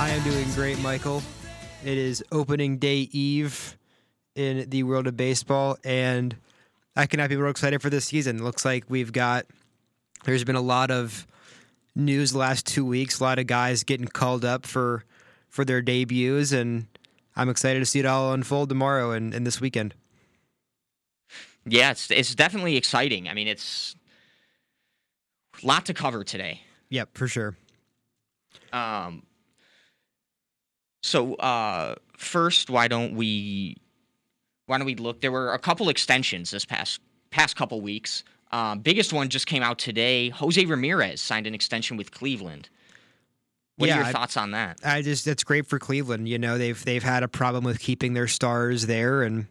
I am doing great, Michael. It is opening day eve in the world of baseball, and I cannot be more excited for this season. Looks like we've got, there's been a lot of news the last two weeks, a lot of guys getting called up for for their debuts, and I'm excited to see it all unfold tomorrow and, and this weekend. Yeah, it's it's definitely exciting. I mean, it's a lot to cover today. Yep, for sure. Um. So, uh, first, why don't we why don't we look? There were a couple extensions this past past couple weeks. Um, biggest one just came out today. Jose Ramirez signed an extension with Cleveland. What Yeah, are your I- thoughts on that? I just that's great for Cleveland. You know, they've they've had a problem with keeping their stars there, and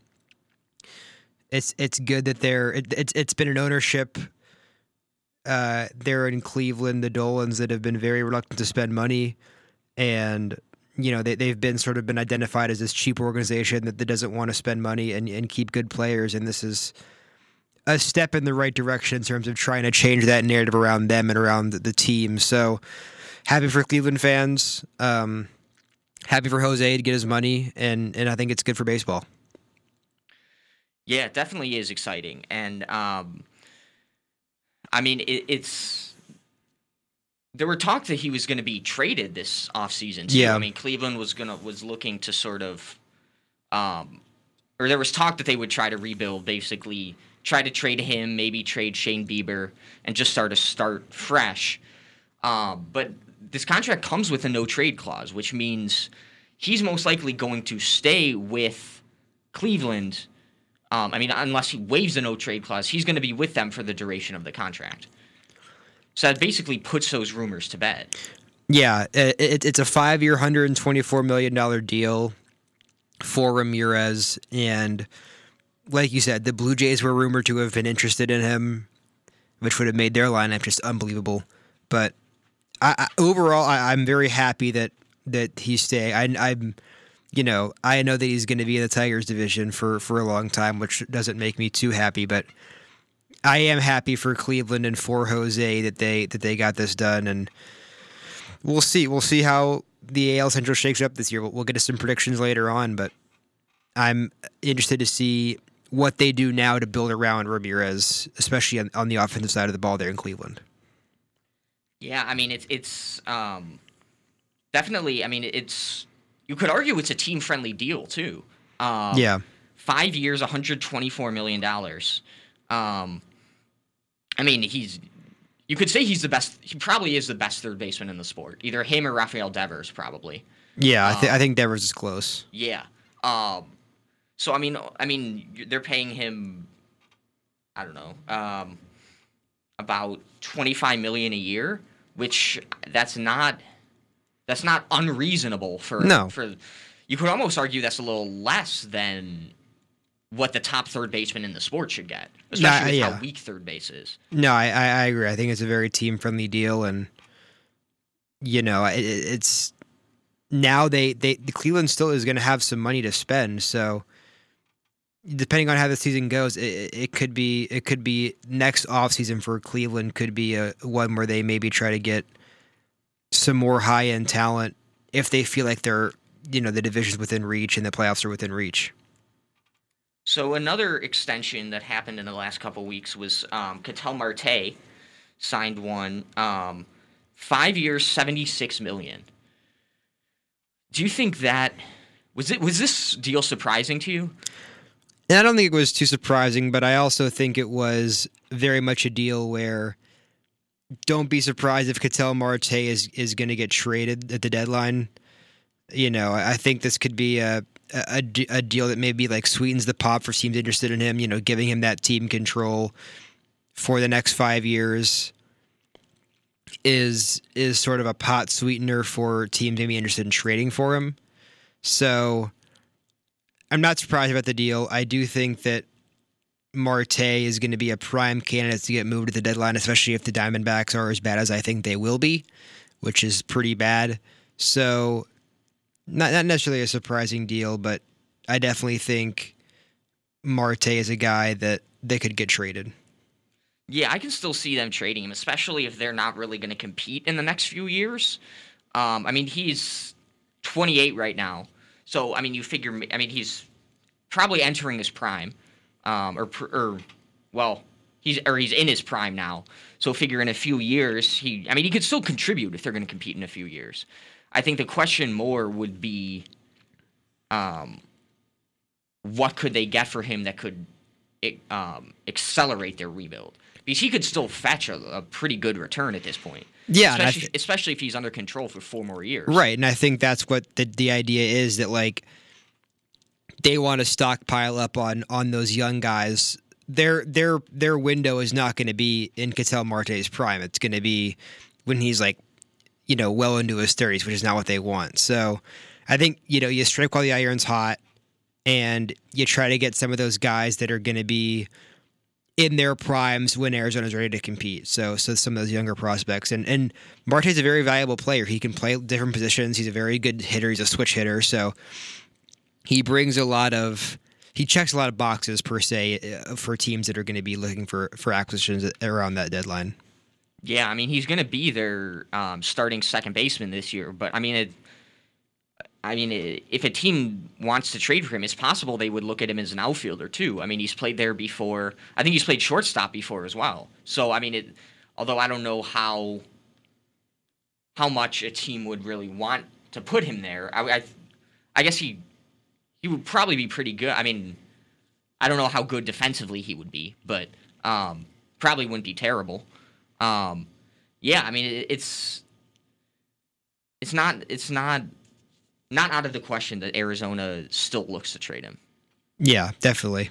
it's it's good that they're it, it's it's been an ownership uh there in Cleveland, the Dolans that have been very reluctant to spend money, and you know they they've been sort of been identified as this cheap organization that, that doesn't want to spend money and and keep good players, and this is a step in the right direction in terms of trying to change that narrative around them and around the, the team. So happy for Cleveland fans. Um, happy for Jose to get his money, and and I think it's good for baseball. Yeah, it definitely is exciting, and um, I mean, it, it's there were talks that he was going to be traded this offseason. too. Yeah. I mean, Cleveland was gonna was looking to sort of, um, or there was talk that they would try to rebuild, basically try to trade him, maybe trade Shane Bieber, and just start to start fresh. Um, but this contract comes with a no trade clause, which means he's most likely going to stay with Cleveland. Um, I mean, unless he waives the no trade clause, he's going to be with them for the duration of the contract. So that basically puts those rumors to bed. Yeah, it, it, it's a five-year, hundred and twenty-four million dollar deal for Ramirez, and like you said, the Blue Jays were rumored to have been interested in him, which would have made their lineup just unbelievable. But I, I, overall, I, I'm very happy that that he's staying. I, I'm, you know, I know that he's going to be in the Tigers division for for a long time, which doesn't make me too happy, but. I am happy for Cleveland and for Jose that they that they got this done, and we'll see. We'll see how the AL Central shakes up this year. We'll, we'll get to some predictions later on, but I'm interested to see what they do now to build around Ramirez, especially on, on the offensive side of the ball there in Cleveland. Yeah, I mean, it's it's um, definitely. I mean, it's you could argue it's a team friendly deal too. Um, yeah, five years, 124 million dollars. Um, I mean, he's. You could say he's the best. He probably is the best third baseman in the sport. Either him or Rafael Devers, probably. yeah. I, th- I think Devers is close. Yeah. Um. So I mean, I mean, they're paying him. I don't know. Um, about 25 million a year, which that's not. That's not unreasonable for No. for. You could almost argue that's a little less than what the top third baseman in the sport should get, especially with yeah. how weak third base is. No, I, I, I agree. I think it's a very team friendly deal, and you know, it, it- it's now they they the Cleveland still is going to have some money to spend. So depending on how the season goes, it, it- could be it could be next off season for Cleveland could be a one where they maybe try to get some more high end talent if they feel like they're you know the division's within reach and the playoffs are within reach. So another extension that happened in the last couple weeks was um, Ketel Marte signed one, um, five years, seventy six million. Do you think that was it? Was this deal surprising to you? And I don't think it was too surprising, but I also think it was very much a deal where don't be surprised if Ketel Marte is is going to get traded at the deadline. You know, I I think this could be a, a a deal that maybe like sweetens the pot for teams interested in him. You know, giving him that team control for the next five years is is sort of a pot sweetener for teams maybe interested in trading for him. So I'm not surprised about the deal. I do think that Marte is going to be a prime candidate to get moved at the deadline, especially if the Diamondbacks are as bad as I think they will be, which is pretty bad. So, not not necessarily a surprising deal, but I definitely think Marte is a guy that they could get traded. Yeah, I can still see them trading him, especially if they're not really going to compete in the next few years. Um, I mean, he's 28 right now. So I mean, you figure. I mean, he's probably entering his prime, um, or or well, he's or he's in his prime now. So figure in a few years, he. I mean, he could still contribute if they're going to compete in a few years. I think the question more would be, um, what could they get for him that could um, accelerate their rebuild? Because he could still fetch a, a pretty good return at this point. Yeah, especially, th- especially if he's under control for four more years. Right, and I think that's what the the idea is that like they want to stockpile up on on those young guys. Their their their window is not going to be in Ketel Marte's prime. It's going to be when he's like, you know, well into his thirties, which is not what they want. So, I think you know you strike while the iron's hot, and you try to get some of those guys that are going to be in their primes when Arizona's ready to compete. So so some of those younger prospects and and Marte's a very valuable player. He can play different positions. He's a very good hitter. He's a switch hitter. So he brings a lot of he checks a lot of boxes per se uh, for teams that are going to be looking for for acquisitions around that deadline. Yeah, I mean he's going to be their um, starting second baseman this year, but I mean it I mean, if a team wants to trade for him, it's possible they would look at him as an outfielder too. I mean, he's played there before. I think he's played shortstop before as well. So, I mean, it, although I don't know how how much a team would really want to put him there, I, I, I guess he he would probably be pretty good. I mean, I don't know how good defensively he would be, but um, probably wouldn't be terrible. Um, yeah, I mean, it, it's it's not it's not not out of the question that Arizona still looks to trade him. Yeah, definitely.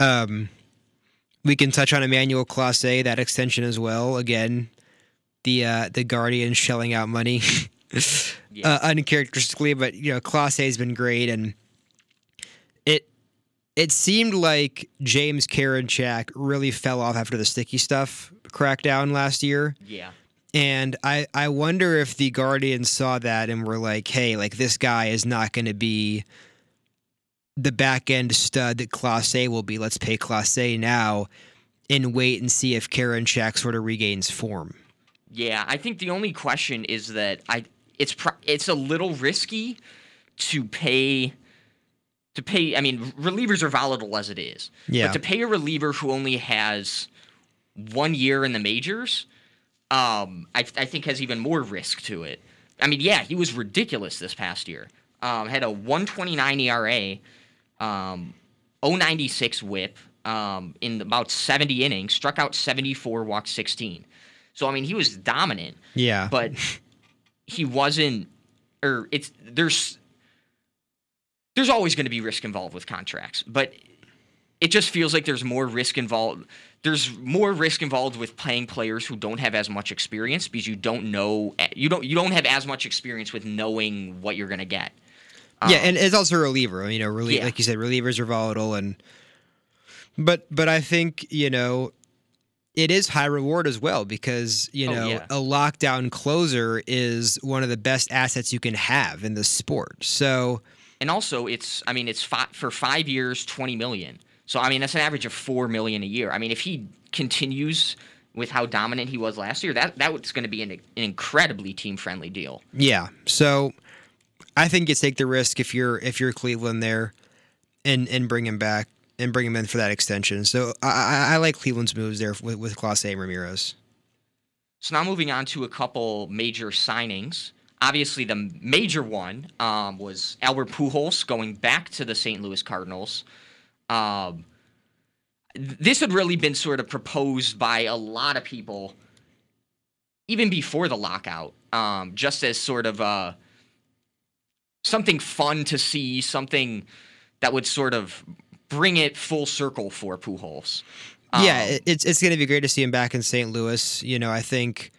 Um, we can touch on Emmanuel Clase, that extension as well. Again, the uh, the Guardians shelling out money yeah. uh, uncharacteristically, but you know Clase has been great, and it it seemed like James Karinchak really fell off after the sticky stuff crackdown last year. Yeah. And I, I wonder if the Guardians saw that and were like, hey, like this guy is not going to be the back end stud that Clase will be. Let's pay Clase now and wait and see if Karinchak sort of regains form. Yeah, I think the only question is that I it's pro- it's a little risky to pay to pay. I mean, relievers are volatile as it is. Yeah. But to pay a reliever who only has one year in the majors um, I, I think has even more risk to it. I mean, yeah, he was ridiculous this past year. Um, had a 129 ERA, um, 096 whip um, in about 70 innings, struck out 74, walked 16. So I mean, he was dominant. Yeah, but he wasn't. Or it's there's there's always going to be risk involved with contracts, but it just feels like there's more risk involved there's more risk involved with playing players who don't have as much experience because you don't know you don't you don't have as much experience with knowing what you're going to get. Um, yeah, and it's also a reliever. You know, relie- yeah. like you said, relievers are volatile, and but but I think you know it is high reward as well because you oh, know oh, yeah. a lockdown closer is one of the best assets you can have in the sport. So, and also it's I mean it's for five years, twenty million. So I mean, that's an average of four million a year. I mean, if he continues with how dominant he was last year, that that was going to be an, an incredibly team friendly deal. Yeah. So I think you take the risk if you're if you're Cleveland there, and and bring him back and bring him in for that extension. So I, I, I like Cleveland's moves there with with Clase and Ramirez. So now moving on to a couple major signings. Obviously, the major one um, was Albert Pujols going back to the St. Louis Cardinals. Um, this had really been sort of proposed by a lot of people even before the lockout, um, just as sort of uh, something fun to see, something that would sort of bring it full circle for Pujols. Um, yeah, it's it's going to be great to see him back in St. Louis. You know, I think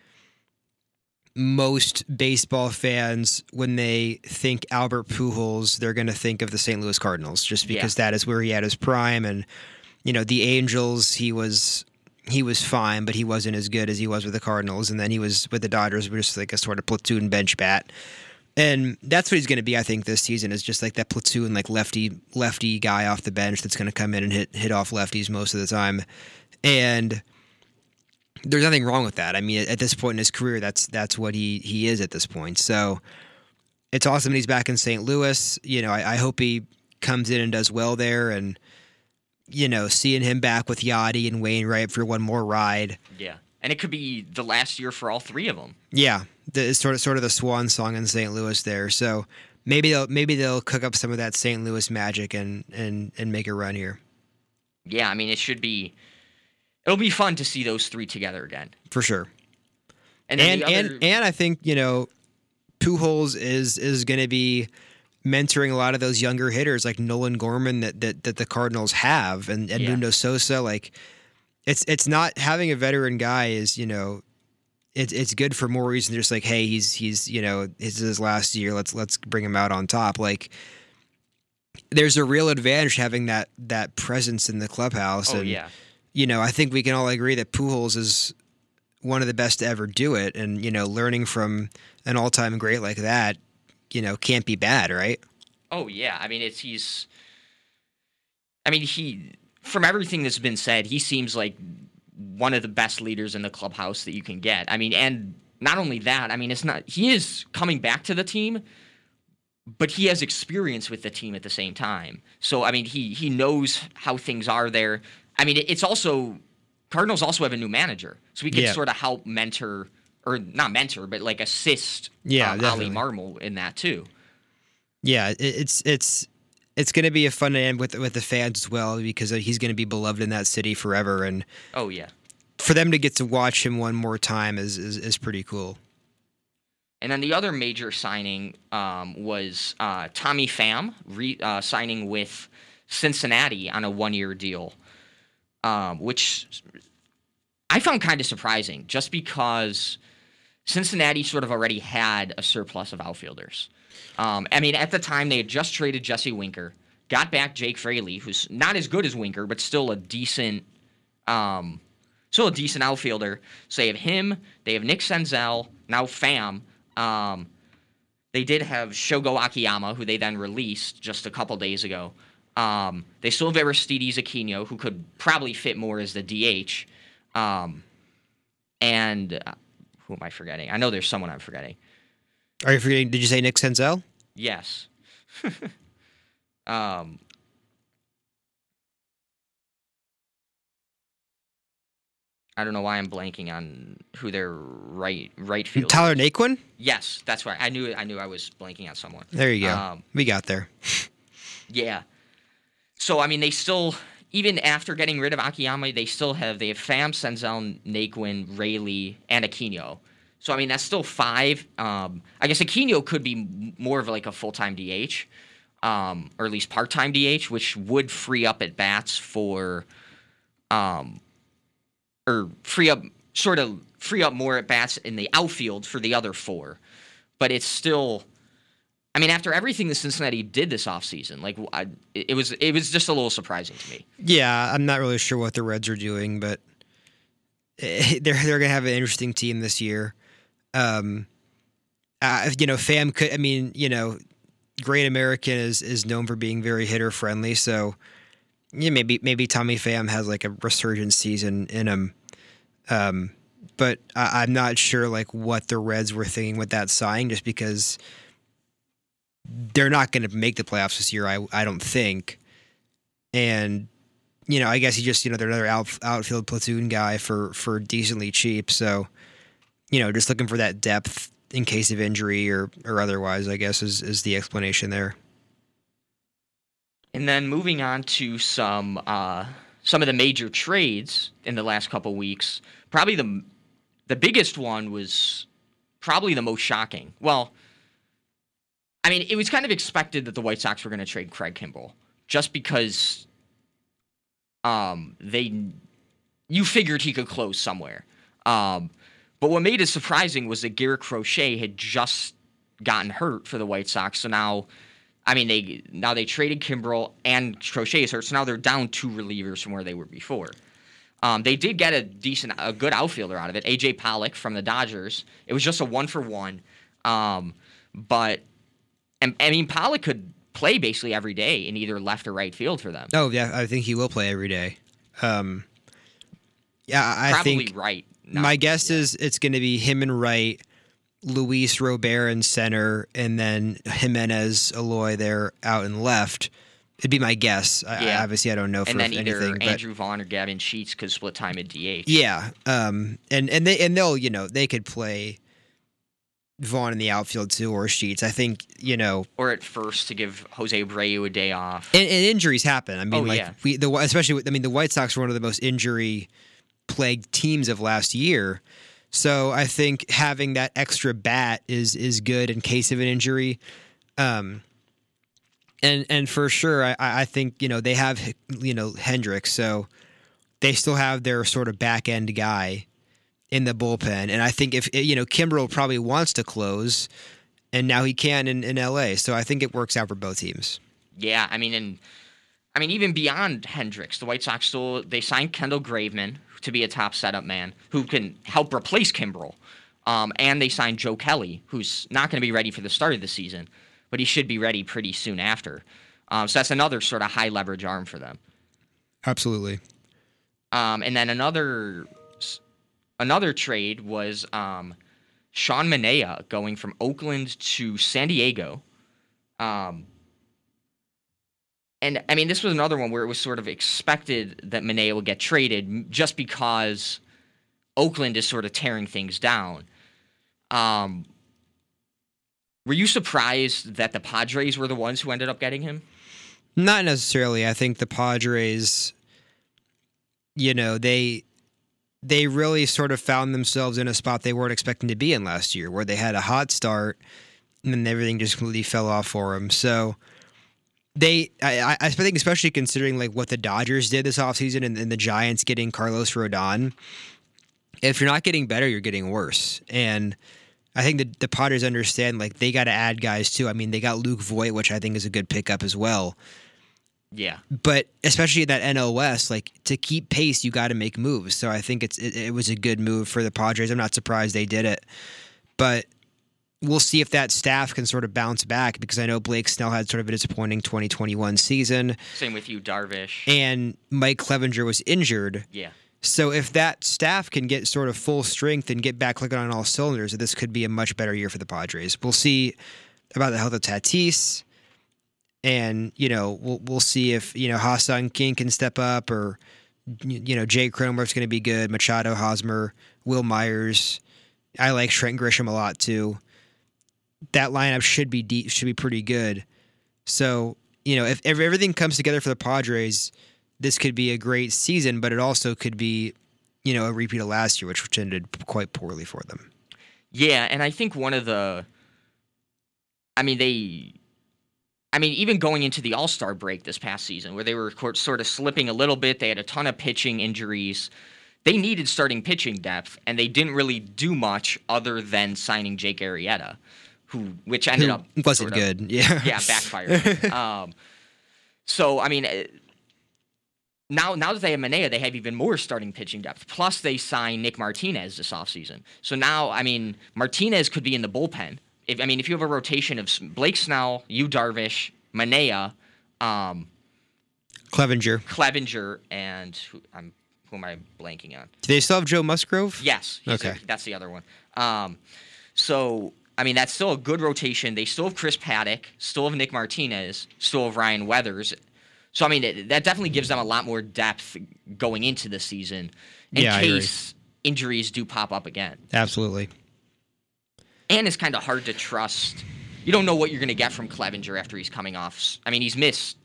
most baseball fans, when they think Albert Pujols, they're going to think of the St. Louis Cardinals, just because yeah. that is where he had his prime. And you know, the Angels, he was he was fine, but he wasn't as good as he was with the Cardinals. And then he was with the Dodgers, was just like a sort of platoon bench bat. And that's what he's going to be, I think, this season is just like that platoon, like lefty lefty guy off the bench that's going to come in and hit hit off lefties most of the time. And there's nothing wrong with that. I mean, at this point in his career, that's that's what he he is at this point. So it's awesome that he's back in St. Louis. You know, I, I hope he comes in and does well there. And you know, seeing him back with Yadi and Wainwright for one more ride. Yeah, and it could be the last year for all three of them. Yeah, the, it's sort of sort of the swan song in St. Louis there. So maybe they'll maybe they'll cook up some of that St. Louis magic and and and make a run here. Yeah, I mean, it should be. It'll be fun to see those three together again. For sure. And And other, and and I think you know, Pujols is is going to be mentoring a lot of those younger hitters like Nolan Gorman that that, that the Cardinals have and and Yeah. Mundo Sosa. Like, it's it's not having a veteran guy is you know. It's it's good for more reasons. Just like, hey, he's he's you know this is his last year. Let's let's bring him out on top. Like, there's a real advantage having that that presence in the clubhouse. oh and, yeah, you know, I think we can all agree that Pujols is one of the best to ever do it, and you know, learning from an all-time great like that, you know, can't be bad, right? oh yeah. I mean, it's he's. I mean, he from everything that's been said, he seems like one of the best leaders in the clubhouse that you can get. I mean, and not only that, I mean, it's not he is coming back to the team, but he has experience with the team at the same time. So I mean, he he knows how things are there. I mean, it's also Cardinals also have a new manager, so we can Yeah. sort of help mentor or not mentor, but like assist Yeah, um, Oli. Marmol in that too. Yeah, it's it's it's going to be a fun end with with the fans as well because he's going to be beloved in that city forever, and Oh yeah. for them to get to watch him one more time is is, is pretty cool. And then the other major signing um, was uh, Tommy Pham re- uh, signing with Cincinnati on a one-year deal, um, which I found kind of surprising, just because Cincinnati sort of already had a surplus of outfielders. Um, I mean, at the time they had just traded Jesse Winker, got back Jake Fraley, who's not as good as Winker, but still a decent, um, still a decent outfielder. So they have him, they have Nick Senzel, now Pham. Um, they did have Shogo Akiyama, who they then released just a couple days ago. Um, they still have Aristides Aquino, who could probably fit more as the DH. Um, and uh, who am I forgetting? I know there's someone I'm forgetting. Are you forgetting? Did you say Nick Senzel? Yes. um, I don't know why I'm blanking on who their right right fielder. Tyler Naquin. Yes, that's right. I knew I knew I was blanking on someone. There you go. Um, we got there. Yeah. So I mean, they still even after getting rid of Akiyama, they still have they have Pham, Senzel, Naquin, Fraley, and Aquino. So I mean, that's still five. Um, I guess Aquino could be more of like a full time DH, um, or at least part time DH, which would free up at bats for, um, or free up sort of free up more at bats in the outfield for the other four. But it's still. I mean, after everything that Cincinnati did this offseason, like I, it was, it was just a little surprising to me. Yeah, I'm not really sure what the Reds are doing, but they're they're gonna have an interesting team this year. Um, uh, you know, Pham could. I mean, you know, Great American is is known for being very hitter friendly, so yeah, maybe maybe Tommy Pham has like a resurgence season in him. Um, but I, I'm not sure like what the Reds were thinking with that sign, just because they're not going to make the playoffs this year. I I don't think, and you know, I guess he just you know they're another out, outfield platoon guy for for decently cheap. So, you know, just looking for that depth in case of injury or or otherwise. I guess is is the explanation there. And then moving on to some uh, some of the major trades in the last couple weeks. Probably the the biggest one was probably the most shocking. Well, I mean, it was kind of expected that the White Sox were going to trade Craig Kimbrel just because um, they you figured he could close somewhere. Um, but what made it surprising was that Garrett Crochet had just gotten hurt for the White Sox, so now I mean, they now they traded Kimbrel and Crochet is hurt, so now they're down two relievers from where they were before. Um, they did get a decent, a good outfielder out of it, AJ Pollock from the Dodgers. It was just a one for one, um, but and, I mean Pollock could play basically every day in either left or right field for them. Oh yeah, I think he will play every day. Um, yeah, I think Probably think right. not- my guess yeah. is it's going to be him and Wright, Luis Robert in center and then Jimenez Eloy there out and left. It'd be my guess. I, Yeah. I, obviously, I don't know for and then either anything. but Andrew Vaughn or Gavin Sheets could split time at DH. yeah, um, and and they and they'll you know they could play Vaughn in the outfield too or Sheets. I think you know Or at first to give Jose Abreu a day off. and, and injuries happen. I mean, Oh, like yeah. we the especially with, I mean the White Sox were one of the most injury plagued teams of last year. So I think having that extra bat is is good in case of an injury. Um, and and for sure, I, I I think you know they have you know Hendriks, so they still have their sort of back end guy in the bullpen. And I think if you know Kimbrel probably wants to close, and now he can in, in L.A. So I think it works out for both teams. Yeah, I mean, and I mean, even beyond Hendriks, the White Sox still they signed Kendall Graveman to be a top setup man who can help replace Kimbrel, um, and they signed Joe Kelly, who's not going to be ready for the start of the season, but he should be ready pretty soon after. Um, so that's another sort of high leverage arm for them. Absolutely. Um, and then another another trade was um, Sean Manaea going from Oakland to San Diego. Um, and I mean, this was another one where it was sort of expected that Manaea would get traded just because Oakland is sort of tearing things down. Um, were you surprised that the Padres were the ones who ended up getting him? Not necessarily. I think the Padres, you know, they they really sort of found themselves in a spot they weren't expecting to be in last year, where they had a hot start and then everything just completely fell off for them. So they, I, I think, especially considering like what the Dodgers did this offseason and, and the Giants getting Carlos Rodon, if you're not getting better, you're getting worse. And I think the, the Padres understand like they got to add guys too. I mean, they got Luke Voit, which I think is a good pickup as well Yeah. but especially that West, like to keep pace, you got to make moves. So I think it's it, it was a good move for the Padres. I'm not surprised they did it, but we'll see if that staff can sort of bounce back because I know Blake Snell had sort of a disappointing 2021 season, Same with you, Darvish. and Mike Clevinger was injured. yeah. So if that staff can get sort of full strength and get back clicking on all cylinders, this could be a much better year for the Padres. We'll see about the health of Tatis, and you know we'll we'll see if you know Ha-Seong Kim can step up, or you know Jay Cronenworth's going to be good. Machado, Hosmer, Wil Myers. I like Trent Grisham a lot too. That lineup should be deep, should be pretty good. So you know if, if everything comes together for the Padres this could be a great season, but it also could be, you know, a repeat of last year, which, which ended quite poorly for them. Yeah, and I think one of the I mean they I mean even going into the All-Star break this past season where they were sort of slipping a little bit, they had a ton of pitching injuries. They needed starting pitching depth and they didn't really do much other than signing Jake Arrieta, who which ended Who up wasn't sort of- good. Yeah. yeah, backfired. um, so I mean, uh, now now that they have Manaea, they have even more starting pitching depth. Plus, they signed Nick Martinez this offseason. So now, I mean, Martinez could be in the bullpen. If I mean, if you have a rotation of Blake Snell, Yu Darvish, Manaea, um, Clevinger. Clevinger, and who, I'm who am I blanking on? Do they still have Joe Musgrove? Yes. Okay. a- that's the other one. Um, so I mean, that's still a good rotation. They still have Chris Paddack, still have Nick Martinez, still have Ryan Weathers. So I mean, it, that definitely gives them a lot more depth going into the season in Yeah, case injuries do pop up again. Absolutely. And it's kind of hard to trust. You don't know what you're going to get from Clevinger after he's coming off. I mean, he's missed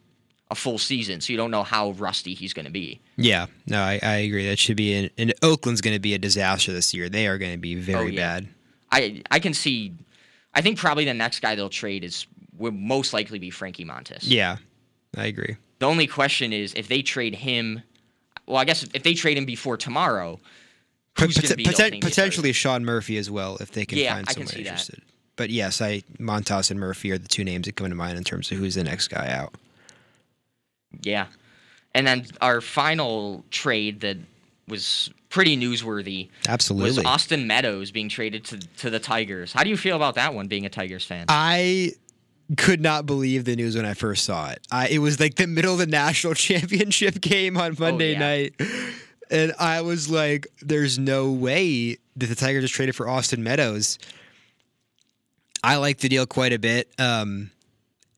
a full season, so you don't know how rusty he's going to be. Yeah. No, I, I agree. That should be, an, and Oakland's going to be a disaster this year. They are going to be very Oh, yeah. bad. I I can see. I think probably the next guy they'll trade is will most likely be Frankie Montas. Yeah. I agree. The only question is if they trade him. Well, I guess if they trade him before tomorrow, who's Poten- be poten- potentially Sean Murphy as well, if they can Yeah, find can someone see that. interested. But yes, I Montas and Murphy are the two names that come to mind in terms of who's the next guy out. Yeah, and then our final trade that was pretty newsworthy Absolutely, was. Austin Meadows being traded to to the Tigers. How do you feel about that one? Being a Tigers fan. I could not believe the news when I first saw it. I, it was like the middle of the national championship game on oh, Monday yeah. night. And I was like, there's no way that the Tigers just traded for Austin Meadows. I like the deal quite a bit. Um,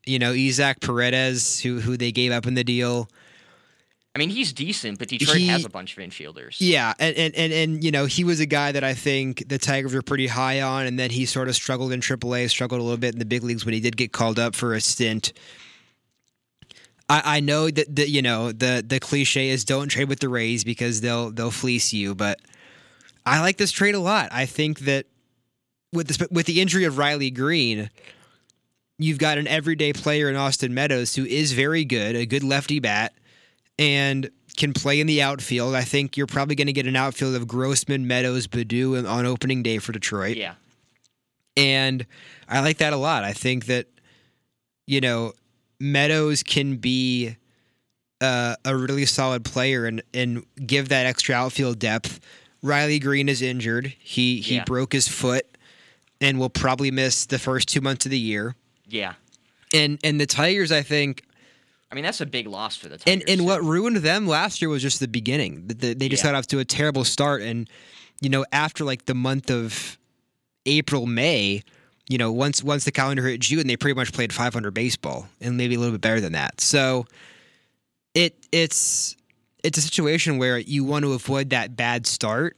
you know, Isaac Paredes, who who they gave up in the deal. I mean, he's decent, but Detroit He- has a bunch of infielders. Yeah, and, and and and you know, he was a guy that I think the Tigers were pretty high on, and then he sort of struggled in AAA, struggled a little bit in the big leagues when he did get called up for a stint. I, I know that the you know the the cliche is don't trade with the Rays because they'll they'll fleece you, but I like this trade a lot. I think that with this with the injury of Riley Greene, you've got an everyday player in Austin Meadows who is very good, a good lefty bat, and can play in the outfield. I think you're probably going to get an outfield of Grossman, Meadows, Baddoo on opening day for Detroit. Yeah. And I like that a lot. I think that, you know, Meadows can be uh, a really solid player and, and give that extra outfield depth. Riley Greene is injured. He he Yeah. broke his foot and will probably miss the first two months of the year. Yeah. And and the Tigers, I think, I mean, that's a big loss for the and Tigers. and too. what ruined them last year was just the beginning. The- They just Yeah. got off to a terrible start, and you know after like the month of April, May, you know once once the calendar hit June, they pretty much played 500 baseball and maybe a little bit better than that. So it it's it's a situation where you want to avoid that bad start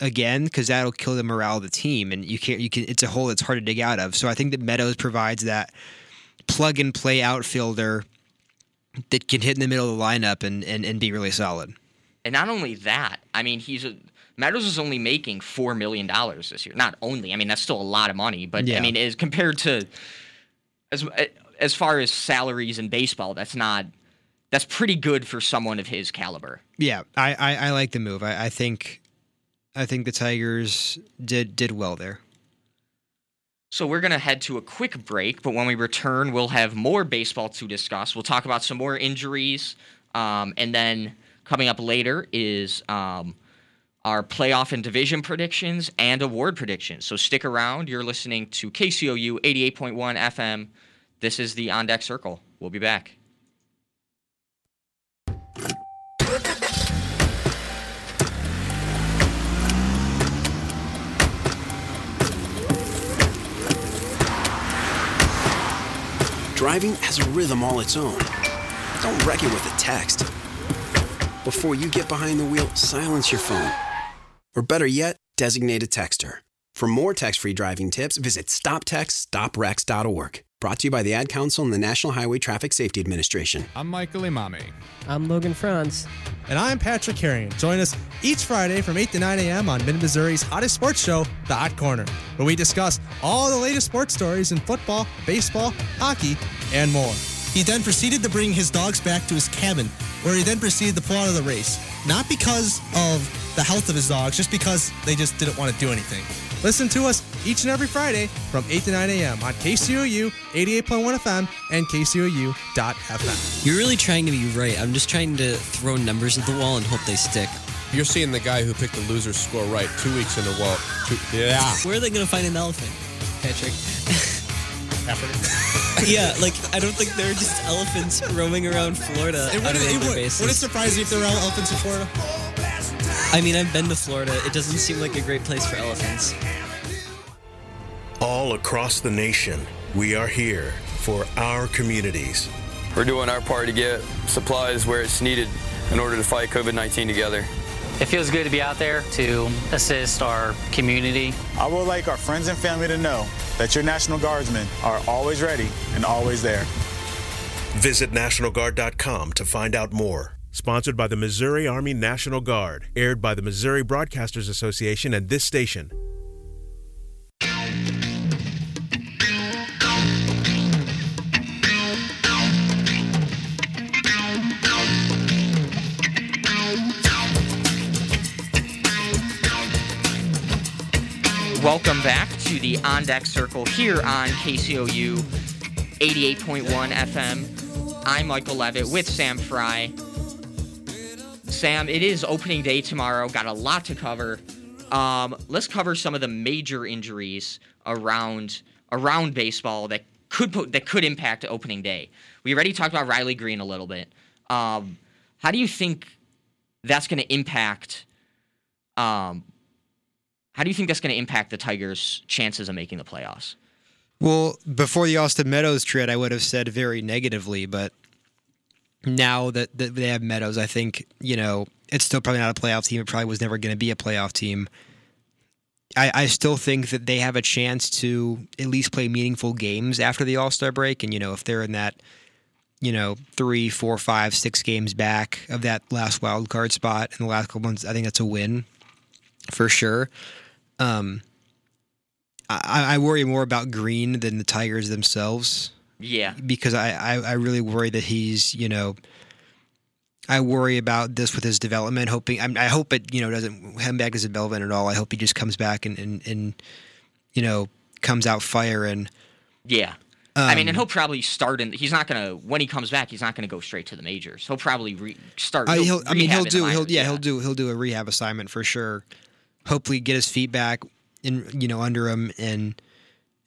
again because that'll kill the morale of the team, and you can't you can it's a hole that's hard to dig out of. So I think that Meadows provides that plug and play outfielder that can hit in the middle of the lineup and, and, and be really solid. And not only that, I mean, he's a Meadows is only making four million dollars this year. Not only, I mean, that's still a lot of money, but Yeah. I mean, as compared to as as far as salaries in baseball, that's not that's pretty good for someone of his caliber. Yeah, I, I, I like the move. I, I think I think the Tigers did did well there. So we're gonna head to a quick break, but when we return, we'll have more baseball to discuss. We'll talk about some more injuries, um, and then coming up later is um, our playoff and division predictions and award predictions. So stick around. You're listening to KCOU 88.1 FM. This is the On Deck Circle. We'll be back. Driving has a rhythm all its own. Don't wreck it with a text. Before you get behind the wheel, silence your phone. Or better yet, designate a texter. For more text free driving tips, visit stoptextstoprex.org. Brought to you by the Ad Council and the National Highway Traffic Safety Administration. I'm Michael Imami. I'm Logan Franz. And I'm Patrick Carrion. Join us each Friday from 8 to 9 a.m. on Mid Missouri's hottest sports show, The Hot Corner, where we discuss all the latest sports stories in football, baseball, hockey, and more. He then proceeded to bring his dogs back to his cabin, where he then proceeded to pull out of the race. Not because of the health of his dogs, just because they just didn't want to do anything. Listen to us each and every Friday from 8 to 9 a.m. on KCOU 88.1 FM and KCOU.FM. You're really trying to be right. I'm just trying to throw numbers at the wall and hope they stick. You're seeing the guy who picked the loser's score right two weeks in a row. Two, yeah. Where are they going to find an elephant, Patrick? Yeah, like I don't think there are just elephants roaming around Florida It on would, a it would, basis. would it surprise you if there were elephants in Florida? I mean, I've been to Florida. It doesn't seem like a great place for elephants. All across the nation, we are here for our communities. We're doing our part to get supplies where it's needed in order to fight COVID 19 together. It feels good to be out there to assist our community. I would like our friends and family to know that your National Guardsmen are always ready and always there. Visit NationalGuard.com to find out more. Sponsored by the Missouri Army National Guard. Aired by the Missouri Broadcasters Association and this station. Welcome back to the On Deck Circle here on KCOU 88.1 FM. I'm Michael Levitt with Sam Fry. Sam, it is opening day tomorrow. Got a lot to cover. Um, let's cover some of the major injuries around around baseball that could that could impact opening day. We already talked about Riley Greene a little bit. Um, how do you think that's going to impact? Um, how do you think that's going to impact the Tigers' chances of making the playoffs? Well, before the Austin Meadows trade, I would have said very negatively, but now that, that they have Meadows, I think, you know, it's still probably not a playoff team. It probably was never going to be a playoff team. I, I still think that they have a chance to at least play meaningful games after the All Star break. And, you know, if they're in that, you know, three, four, five, six games back of that last wild card spot in the last couple months, I think that's a win for sure. Um, I, I worry more about Greene than the Tigers themselves Yeah. because I, I, I really worry that he's you know I worry about this with his development. Hoping I, I hope it you know doesn't come back as a development at all. I hope he just comes back and and, and you know comes out firing. Yeah. I mean, Um, and he'll probably start in. He's not gonna when he comes back. He's not gonna go straight to the majors. He'll probably re, start. I, he'll I mean, he'll do. He'll minors, yeah, he'll do. He'll do a rehab assignment for sure. Hopefully, get his feet back in you know under him and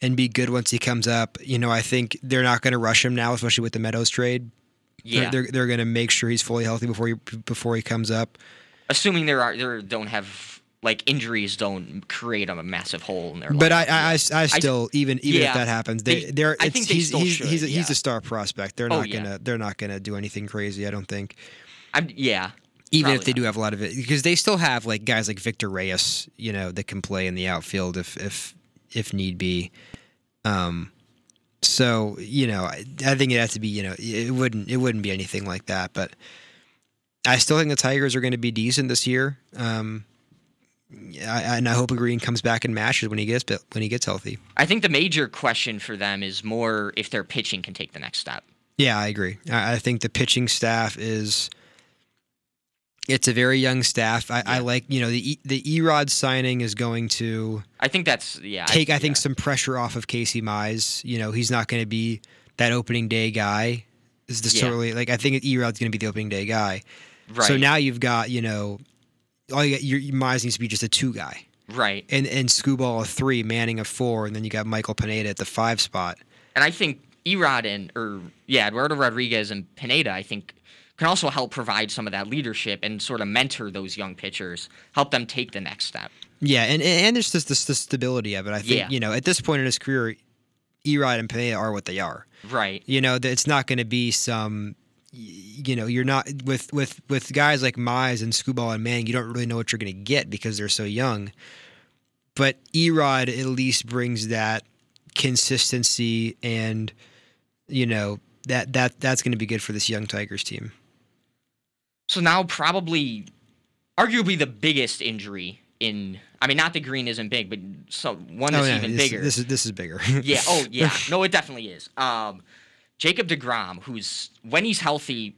and be good once he comes up. You know, I think they're not going to rush him now, especially with the Meadows trade. They're- Yeah. they're they're going to make sure he's fully healthy before he before he comes up. Assuming there are there don't have like injuries don't create a massive hole in their. But I. I, I, I still even even yeah. if that happens, they, They- they're I it's, think they he's still he's should, he's a, he's a star prospect. They're Oh, not yeah. gonna they're not gonna do anything crazy. I don't think. I'm yeah. Even if they do have a lot of it, because they still have like guys like Victor Reyes, you know, that can play in the outfield if if if need be. Um, so you know, I, I think it has to be. You know, it wouldn't it wouldn't be anything like that, but I still think the Tigers are going to be decent this year. Um, I, and I hope Greene comes back and mashes when he gets when he gets healthy. I think the major question for them is more if their pitching can take the next step. Yeah, I agree. I, I think the pitching staff is. It's a very young staff. I, I like you know the E- the Erod signing is going to I think that's yeah. take I, think some pressure off of Casey Mize. You know he's not going to be that opening day guy. Is the Yeah. totally like I think Erod's going to be the opening day guy. Right. So now you've got you know all you got, your your Mize needs to be just a two guy. Right. And and Skubal a three, Manning a four, and then you got Michael Pineda at the five spot. And I think Erod and or yeah, Eduardo Rodriguez and Pineda, I think, can also help provide some of that leadership and sort of mentor those young pitchers, help them take the next step. Yeah, and and there's just the, the stability of it. I think Yeah. you know at this point in his career, Erod and Pineda are what they are. Right. You know, it's not going to be some. You know, you're not with with with guys like Mize and Skubal and Manning. You don't really know what you're going to get because they're so young. But Erod at least brings that consistency, and you know that that that's going to be good for this young Tigers team. So now probably arguably the biggest injury in I mean not the Greene isn't big, but so one that's yeah, even this, bigger. This is this is bigger. yeah. Oh, yeah. No, it definitely is. Um, Jacob Degrom, who's when he's healthy,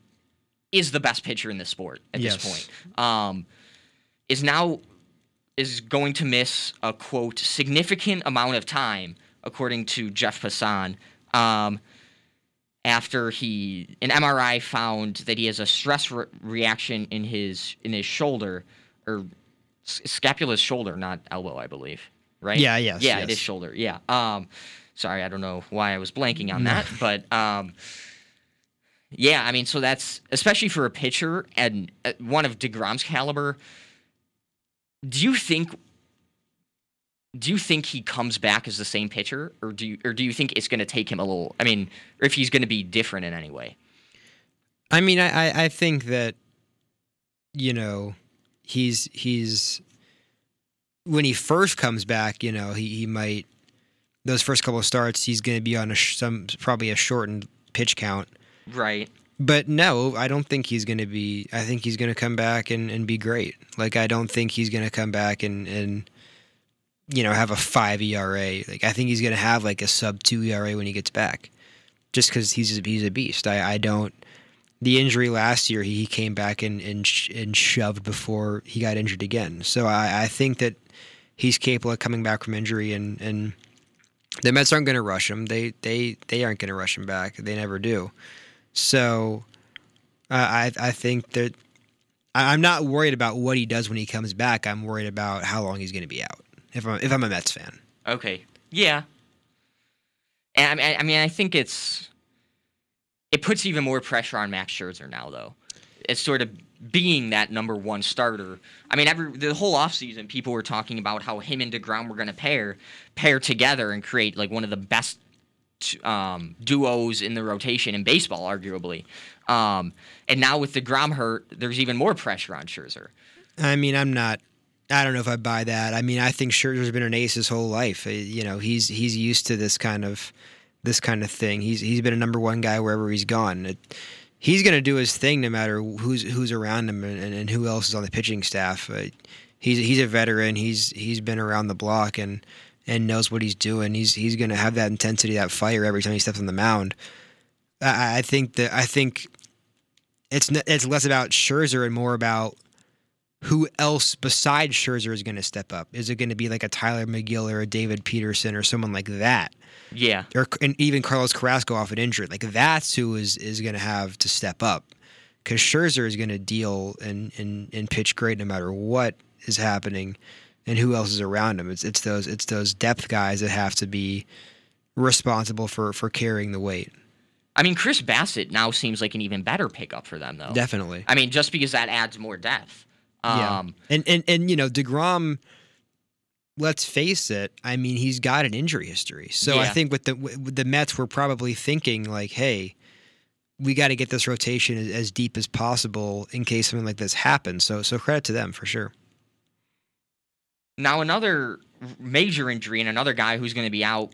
is the best pitcher in the sport at Yes. this point. Um, is now is going to miss a quote significant amount of time, according to Jeff Passan. Um, after he an MRI found that he has a stress re- reaction in his in his shoulder or s- scapula's shoulder, not elbow, I believe. Right? Yeah, yes, Yeah, it yes. is shoulder. Yeah. Um, sorry, I don't know why I was blanking on that, but um, yeah, I mean, so that's especially for a pitcher and uh, one of Degrom's caliber. Do you think? Do you think he comes back as the same pitcher, or do you, or do you think it's going to take him a little? I mean, or if he's going to be different in any way? I mean, I, I, think that, you know, he's he's when he first comes back, you know, he, he might those first couple of starts, he's going to be on a sh- some probably a shortened pitch count. Right. But no, I don't think he's going to be. I think he's going to come back and, and be great. Like I don't think he's going to come back and and you know have a five ERA. Like I think he's going to have like a sub two ERA when he gets back, just because he's a, he's a beast. I, I don't. The injury last year, he came back and and, sh- and shoved before he got injured again. So I, I think that he's capable of coming back from injury and and the Mets aren't going to rush him. They they they aren't going to rush him back. They never do. So uh, I I think that I'm not worried about what he does when he comes back. I'm worried about how long he's going to be out. If I'm if I'm a Mets fan. Okay. Yeah. And I mean, I mean, I think it's it puts even more pressure on Max Scherzer now, though. as sort of being that number one starter. I mean, every the whole offseason, people were talking about how him and Degrom were going to pair pair together and create like one of the best um, duos in the rotation in baseball, arguably. Um, and now with Degrom hurt, there's even more pressure on Scherzer. I mean, I'm not. I don't know if I buy that. I mean, I think Scherzer's been an ace his whole life. Uh, You know, he's he's used to this kind of this kind of thing. He's he's been a number one guy wherever he's gone. It, he's going to do his thing no matter who's who's around him and, and who else is on the pitching staff. Uh, he's he's a veteran. He's he's been around the block and and knows what he's doing. He's he's going to have that intensity, that fire every time he steps on the mound. I, I think that I think it's it's less about Scherzer and more about who else besides Scherzer is going to step up. Is it going to be like a Tylor Megill or a David Peterson or someone like that? Yeah. Or and even Carlos Carrasco off an injury. Like that's who is is going to have to step up because Scherzer is going to deal and, and and pitch great no matter what is happening and who else is around him. It's it's those it's those depth guys that have to be responsible for for carrying the weight. I mean, Chris Bassitt now seems like an even better pickup for them, though. Definitely. I mean, just because that adds more depth. Yeah. Um, And and and you know, DeGrom let's face it, I mean, he's got an injury history. So I think with the with the Mets were probably thinking like, hey, we got to get this rotation as, as deep as possible in case something like this happens. So so credit to them for sure. Now another major injury and another guy who's going to be out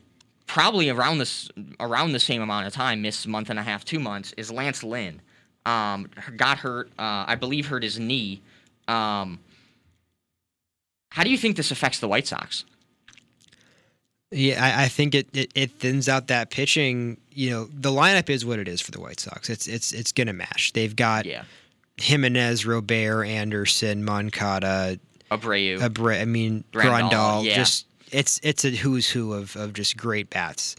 probably around this around the same amount of time, miss month and a half, two months, is Lance Lynn. Um, got hurt, uh, I believe, hurt his knee. Um, how do you think this affects the White Sox? Yeah, I, I think it, it it thins out that pitching. You know, the lineup is what it is for the White Sox. It's it's it's gonna mash. They've got Yeah. Jimenez, Robert, Anderson, Moncada, Abreu. Abre- I mean Grandal, Grandal. yeah. Just it's it's a who's who of of just great bats.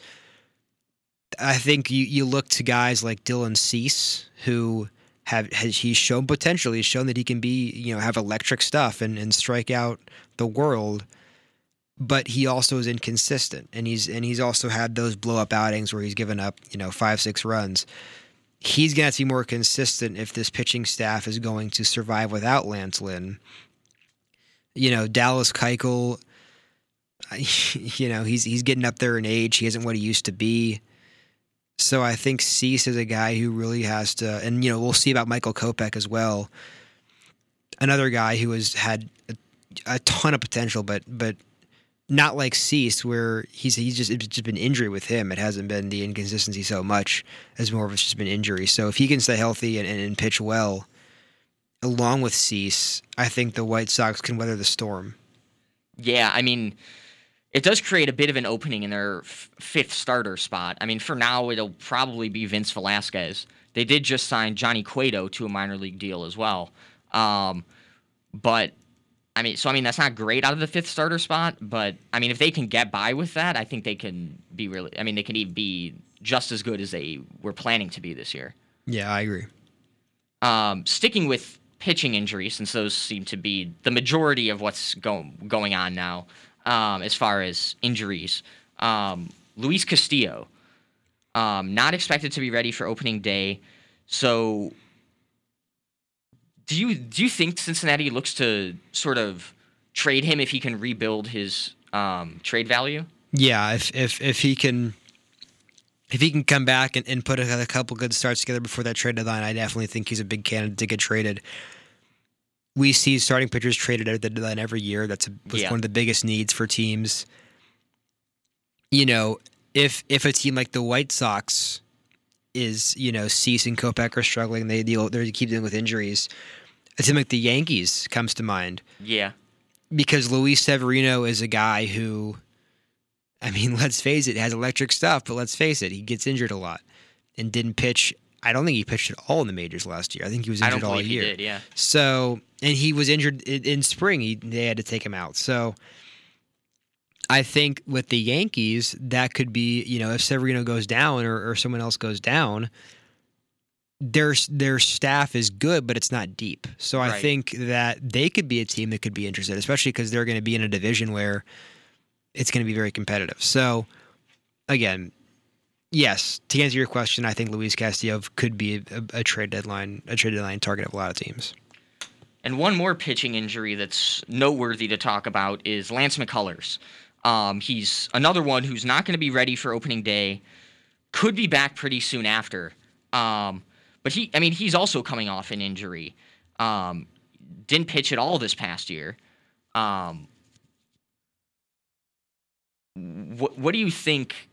I think you you look to guys like Dylan Cease who have has he's shown potential. He's shown that he can be you know have electric stuff and and strike out the world. But he also is inconsistent, and he's and he's also had those blow up outings where he's given up you know five six runs. He's to have to be more consistent if this pitching staff is going to survive without Lance Lynn you know Dallas Keuchel. You know he's he's getting up there in age. He isn't what he used to be. So I think Cease is a guy who really has to, and you know we'll see about Michael Kopech as well. Another guy who has had a, a ton of potential, but but not like Cease, where he's he's just it's just been injury with him. It hasn't been the inconsistency so much as more of it's just been injury. So if he can stay healthy and, and, and pitch well, along with Cease, I think the White Sox can weather the storm. Yeah, I mean, it does create a bit of an opening in their f- fifth starter spot. I mean, for now, it'll probably be Vince Velasquez. They did just sign Johnny Cueto to a minor league deal as well. Um, but I mean, so I mean, that's not great out of the fifth starter spot. But I mean, if they can get by with that, I think they can be really. I mean, they can even be just as good as they were planning to be this year. Yeah, I agree. Um, sticking with pitching injuries, since those seem to be the majority of what's go- going on now, um, as far as injuries. Um, Luis Castillo, um, not expected to be ready for opening day. So, do you do you think Cincinnati looks to sort of trade him if he can rebuild his um, trade value? Yeah, if if if he can if he can come back and, and put a, a couple good starts together before that trade deadline, I definitely think he's a big candidate to get traded. We see starting pitchers traded at the deadline every year. That's a, was Yeah. one of the biggest needs for teams. You know, if if a team like the White Sox is, you know, Cease and Kopech are struggling, they deal they keep dealing with injuries. A team like the Yankees comes to mind Yeah, because Luis Severino is a guy who, I mean, let's face it, has electric stuff, but let's face it, he gets injured a lot and didn't pitch. I don't think he pitched at all in the majors last year. I think he was I injured don't all year. did. Yeah. So, and he was injured in, in spring. He, they had to take him out. So, I think with the Yankees, that could be, you know, if Severino goes down or, or someone else goes down, their their staff is good, but it's not deep. So I Right. think that they could be a team that could be interested, especially because they're going to be in a division where it's going to be very competitive. So again, yes, to answer your question, I think Luis Castillo could be a, a trade deadline a trade deadline target of a lot of teams. And one more pitching injury that's noteworthy to talk about is Lance McCullers. Um, he's another one who's not going to be ready for opening day. Could be back pretty soon after. Um, but he, I mean, he's also coming off an injury. Um, didn't pitch at all this past year. Um, what what do you think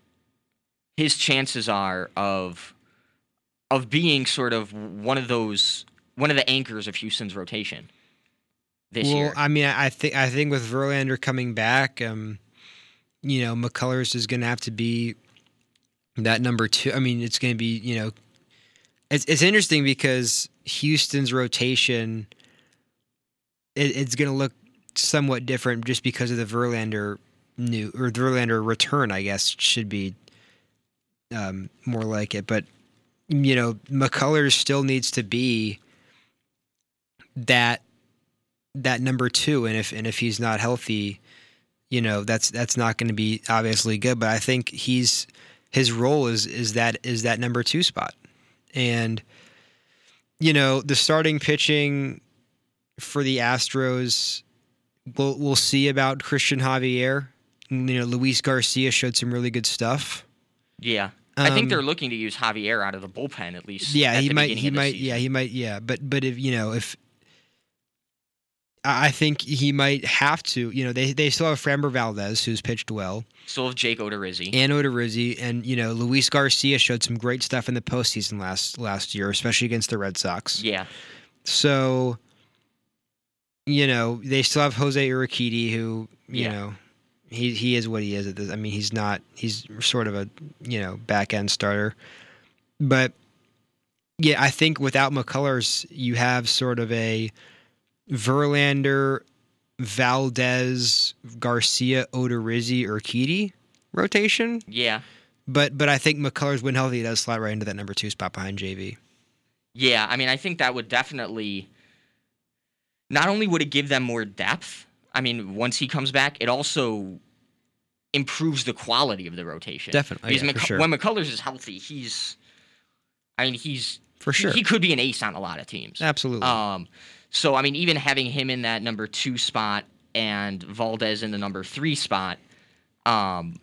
his chances are of of being sort of one of those one of the anchors of Houston's rotation this well, year? I mean, I think I think with Verlander coming back, um, you know, McCullers is going to have to be that number two. I mean, it's going to be you know, it's it's interesting because Houston's rotation, it, it's going to look somewhat different just because of the Verlander new or the Verlander return. I guess should be um, more like it, but you know, McCullers still needs to be that that number two, and if and if he's not healthy, you know that's that's not going to be obviously good. But I think he's his role is is that is that number two spot, and you know the starting pitching for the Astros, we'll we'll see about Cristian Javier. You know, Luis Garcia showed some really good stuff. yeah, I think Um, they're looking to use Javier out of the bullpen at least. Yeah, he might. He might. season. Yeah, he might. Yeah, but but if you know if I I think he might have to. You know, they they still have Framber Valdez who's pitched well, Still have Jake Odorizzi. and Odorizzi, and you know Luis Garcia showed some great stuff in the postseason last last year, especially against the Red Sox. yeah, So, you know, they still have Jose Urquidy, who you Yeah. know, he he is what he is. At this. I mean, he's not. He's sort of a you know back end starter, but yeah, I think without McCullers, you have sort of a Verlander, Valdez, Garcia, Odorizzi, Urquidy rotation. yeah, But but I think McCullers, when healthy, does slot right into that number two spot behind JV. yeah. I mean, I think that would definitely. Not only would it give them more depth, I mean, once he comes back, it also improves the quality of the rotation. Definitely, because yeah, for sure. when McCullers is healthy, he's. I mean, he's For sure. He could be an ace on a lot of teams. Absolutely. Um, so I mean, even having him in that number two spot and Valdez in the number three spot, um,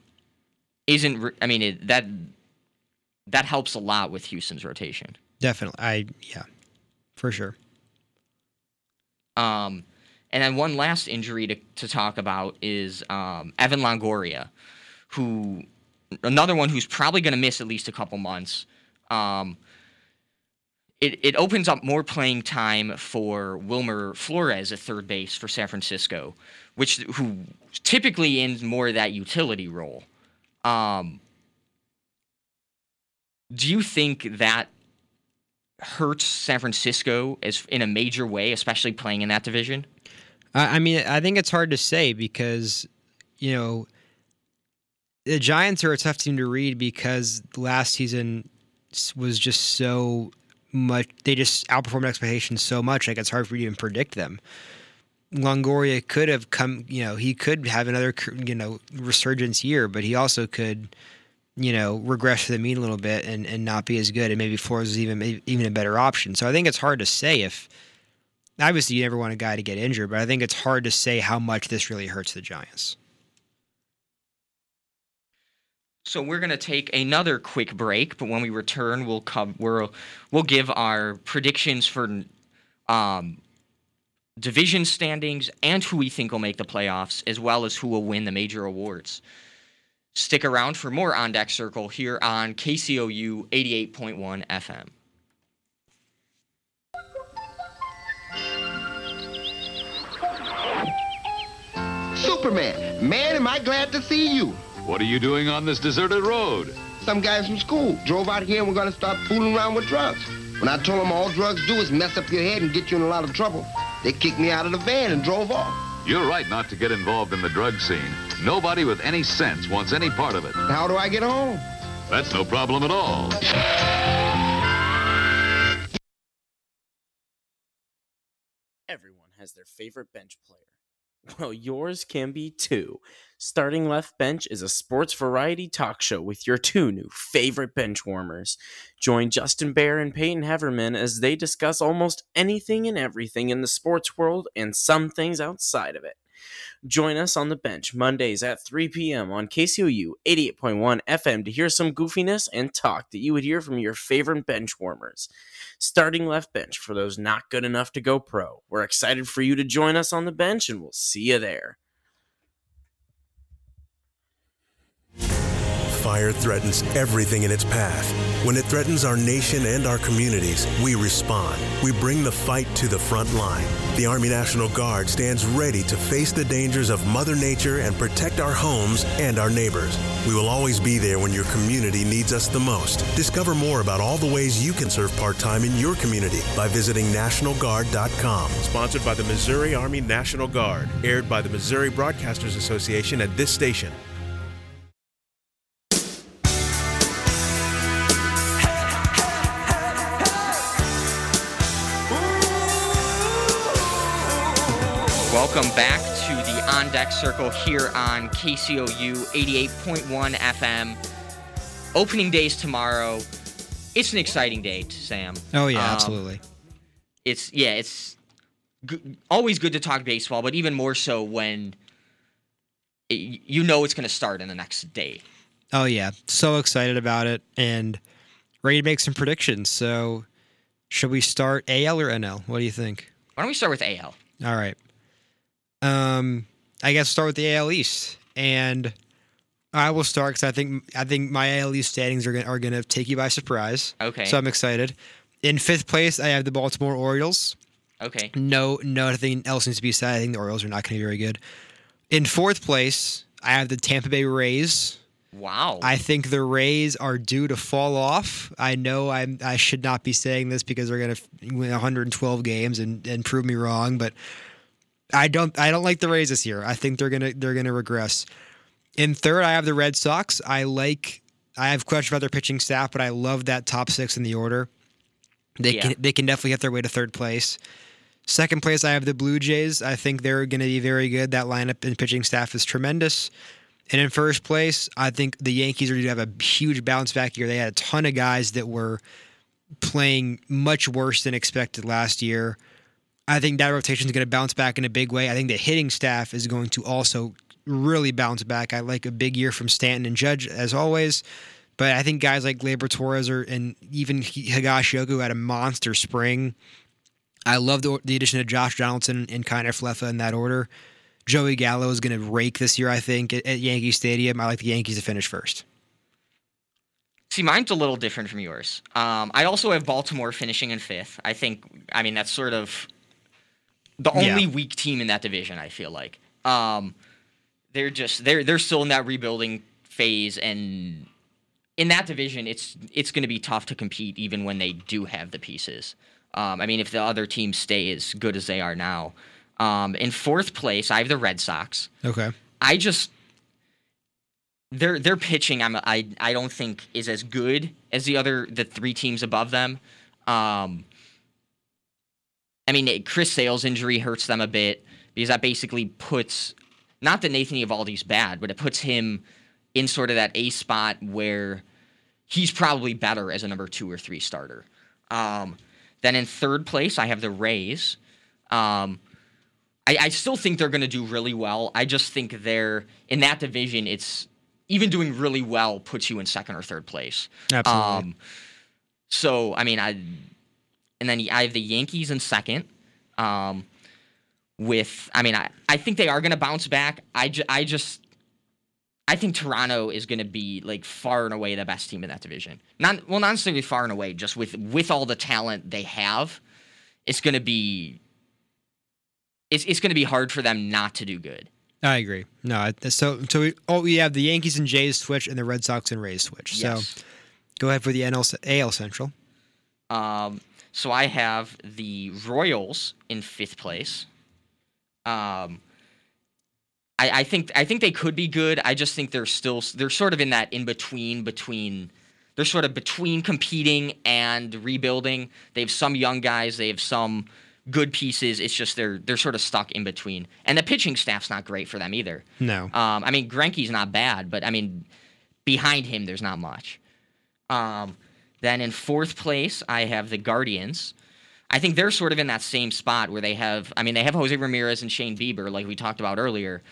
isn't. Re- I mean, it, that that helps a lot with Houston's rotation. Definitely. I yeah, for sure. Um, and then one last injury to, to talk about is um, Evan Longoria, who another one who's probably going to miss at least a couple months. Um, it, it opens up more playing time for Wilmer Flores at third base for San Francisco, which who typically in more of that utility role. Um, do you think that hurts San Francisco as in a major way, especially playing in that division? I, I mean, I think it's hard to say because, you know, the Giants are a tough team to read because last season was just so much. They just outperformed expectations so much. Like it's hard for you to even predict them. Longoria could have come. You know, he could have another you know resurgence year, but he also could. You know, regress to the mean a little bit and, and not be as good, and maybe Flores is even even a better option. So I think it's hard to say if obviously you never want a guy to get injured, but I think it's hard to say how much this really hurts the Giants. So we're gonna take another quick break, but when we return, we'll come. We'll we'll give our predictions for um, division standings and who we think will make the playoffs, as well as who will win the major awards. Stick around for more on deck circle here on KCOU 88.1 FM. Superman, man, am I glad to see you. What are you doing on this deserted road? Some guys from school drove out here and we're gonna start fooling around with drugs. When I told them all drugs do is mess up your head and get you in a lot of trouble, they kicked me out of the van and drove off. You're right not to get involved in the drug scene. Nobody with any sense wants any part of it. How do I get home? That's no problem at all. Everyone has their favorite bench player. Well, yours can be too. Starting Left Bench is a sports variety talk show with your two new favorite bench warmers. Join Justin Bear and Peyton Heverman as they discuss almost anything and everything in the sports world and some things outside of it. Join us on the bench Mondays at 3 p.m. on KCOU 88.1 FM to hear some goofiness and talk that you would hear from your favorite bench warmers. Starting left bench for those not good enough to go pro. We're excited for you to join us on the bench and we'll see you there. Fire threatens everything in its path. When it threatens our nation and our communities, we respond. We bring the fight to the front line. The Army National Guard stands ready to face the dangers of Mother Nature and protect our homes and our neighbors. We will always be there when your community needs us the most. Discover more about all the ways you can serve part time in your community by visiting NationalGuard.com. Sponsored by the Missouri Army National Guard. Aired by the Missouri Broadcasters Association at this station. Welcome back to the On Deck Circle here on KCOU 88.1 FM. Opening days tomorrow. It's an exciting day, Sam. Oh yeah, Um, absolutely. It's yeah, it's g- always good to talk baseball, but even more so when it, you know it's going to start in the next day. Oh yeah, so excited about it and ready to make some predictions. So, should we start AL or NL? What do you think? Why don't we start with AL? All right. Um, I guess start with the AL East, and I will start because I think I think my AL East standings are gonna, are going to take you by surprise. Okay. So I'm excited. In fifth place, I have the Baltimore Orioles. Okay. No, nothing else needs to be said. I think the Orioles are not going to be very good. In fourth place, I have the Tampa Bay Rays. Wow. I think the Rays are due to fall off. I know I'm, I should not be saying this because they're going to win 112 games and, and prove me wrong, but I don't I don't like the Rays this year. I think they're gonna they're gonna regress. In third, I have the Red Sox. I like I have questions about their pitching staff, but I love that top six in the order. They Yeah. can they can definitely get their way to third place. Second place, I have the Blue Jays. I think they're going to be very good. That lineup and pitching staff is tremendous. And in first place, I think the Yankees are going to have a huge bounce back year. They had a ton of guys that were playing much worse than expected last year. I think that rotation is going to bounce back in a big way. I think the hitting staff is going to also really bounce back. I like a big year from Stanton and Judge as always, but I think guys like Gleyber Torres or and even Higashioka had a monster spring. I love the, the addition of Josh Donaldson and Kiner-Falefa in that order. Joey Gallo is going to rake this year, I think, at, at Yankee Stadium. I like the Yankees to finish first. See, mine's a little different from yours. Um, I also have Baltimore finishing in fifth. I think, I mean, that's sort of the Yeah. only weak team in that division. I feel like um, they're just they're they're still in that rebuilding phase, and in that division, it's it's going to be tough to compete even when they do have the pieces. Um, I mean, if the other teams stay as good as they are now. Um, in fourth place, I have the Red Sox. Okay. I just their their pitching I'm I I don't think is as good as the other the three teams above them. Um I mean Chris Sale's injury hurts them a bit because that basically puts not that Nathan Eovaldi's bad, but it puts him in sort of that A spot where he's probably better as a number two or three starter. Um, then in third place, I have the Rays. Um, I, I still think they're going to do really well. I just think they're in that division. It's even doing really well puts you in second or third place. Absolutely. Um, so I mean, I and then I have the Yankees in second. Um, with I mean, I, I think they are going to bounce back. I, ju- I just I think Toronto is going to be like far and away the best team in that division. Not well, not necessarily far and away, just with with all the talent they have, it's going to be it's it's going to be hard for them not to do good. I agree. No, so so we, oh, we have the Yankees and Jays switch and the Red Sox and Rays switch. Yes. So go ahead for the NL AL Central. Um, so I have the Royals in fifth place. Um, I, I think I think they could be good. I just think they're still they're sort of in that in between between they're sort of between competing and rebuilding. They have some young guys. They have some good pieces. It's just they're they're sort of stuck in between, and the pitching staff's not great for them either. No. Um, I mean, Greinke's not bad, but I mean, behind him, there's not much. Um, then in fourth place, I have the Guardians. I think they're sort of in that same spot where they have, I mean, they have Jose Ramirez and Shane Bieber, like we talked about earlier,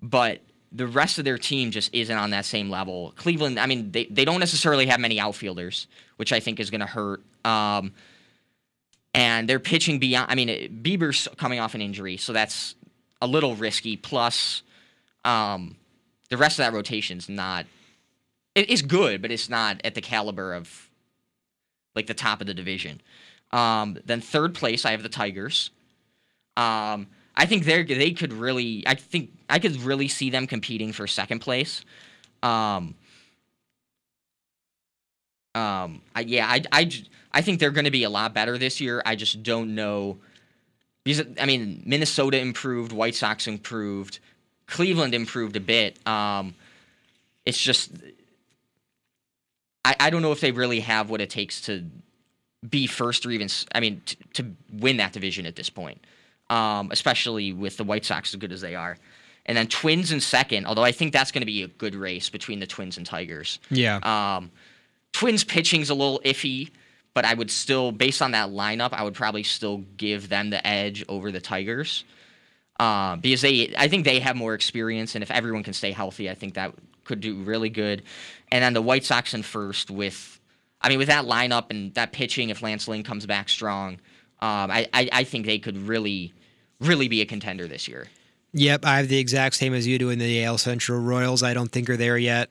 but the rest of their team just isn't on that same level. Cleveland, I mean, they, they don't necessarily have many outfielders, which I think is going to hurt. Um, and they're pitching beyond, I mean, it- Bieber's coming off an injury, so that's a little risky. Plus, um, the rest of that rotation's not, it, it's good, but it's not at the caliber of like the top of the division. Um, then third place, I have the Tigers. Um, I think they they could really. I think I could really see them competing for second place. Um, um, I, yeah, I, I, I think they're going to be a lot better this year. I just don't know because I mean Minnesota improved, White Sox improved, Cleveland improved a bit. Um, it's just I, I don't know if they really have what it takes to be first or even I mean t- to win that division at this point, um, especially with the White Sox as good as they are. And then Twins in second, although I think that's going to be a good race between the Twins and Tigers. Yeah. Um, Twins pitching's a little iffy, but I would still, based on that lineup, I would probably still give them the edge over the Tigers. Uh, because they, I think they have more experience, and if everyone can stay healthy, I think that could do really good. And then the White Sox in first with, I mean, with that lineup and that pitching, if Lance Lynn comes back strong, um, I, I, I think they could really, really be a contender this year. Yep, I have the exact same as you do in the AL Central Royals. I don't think are there yet.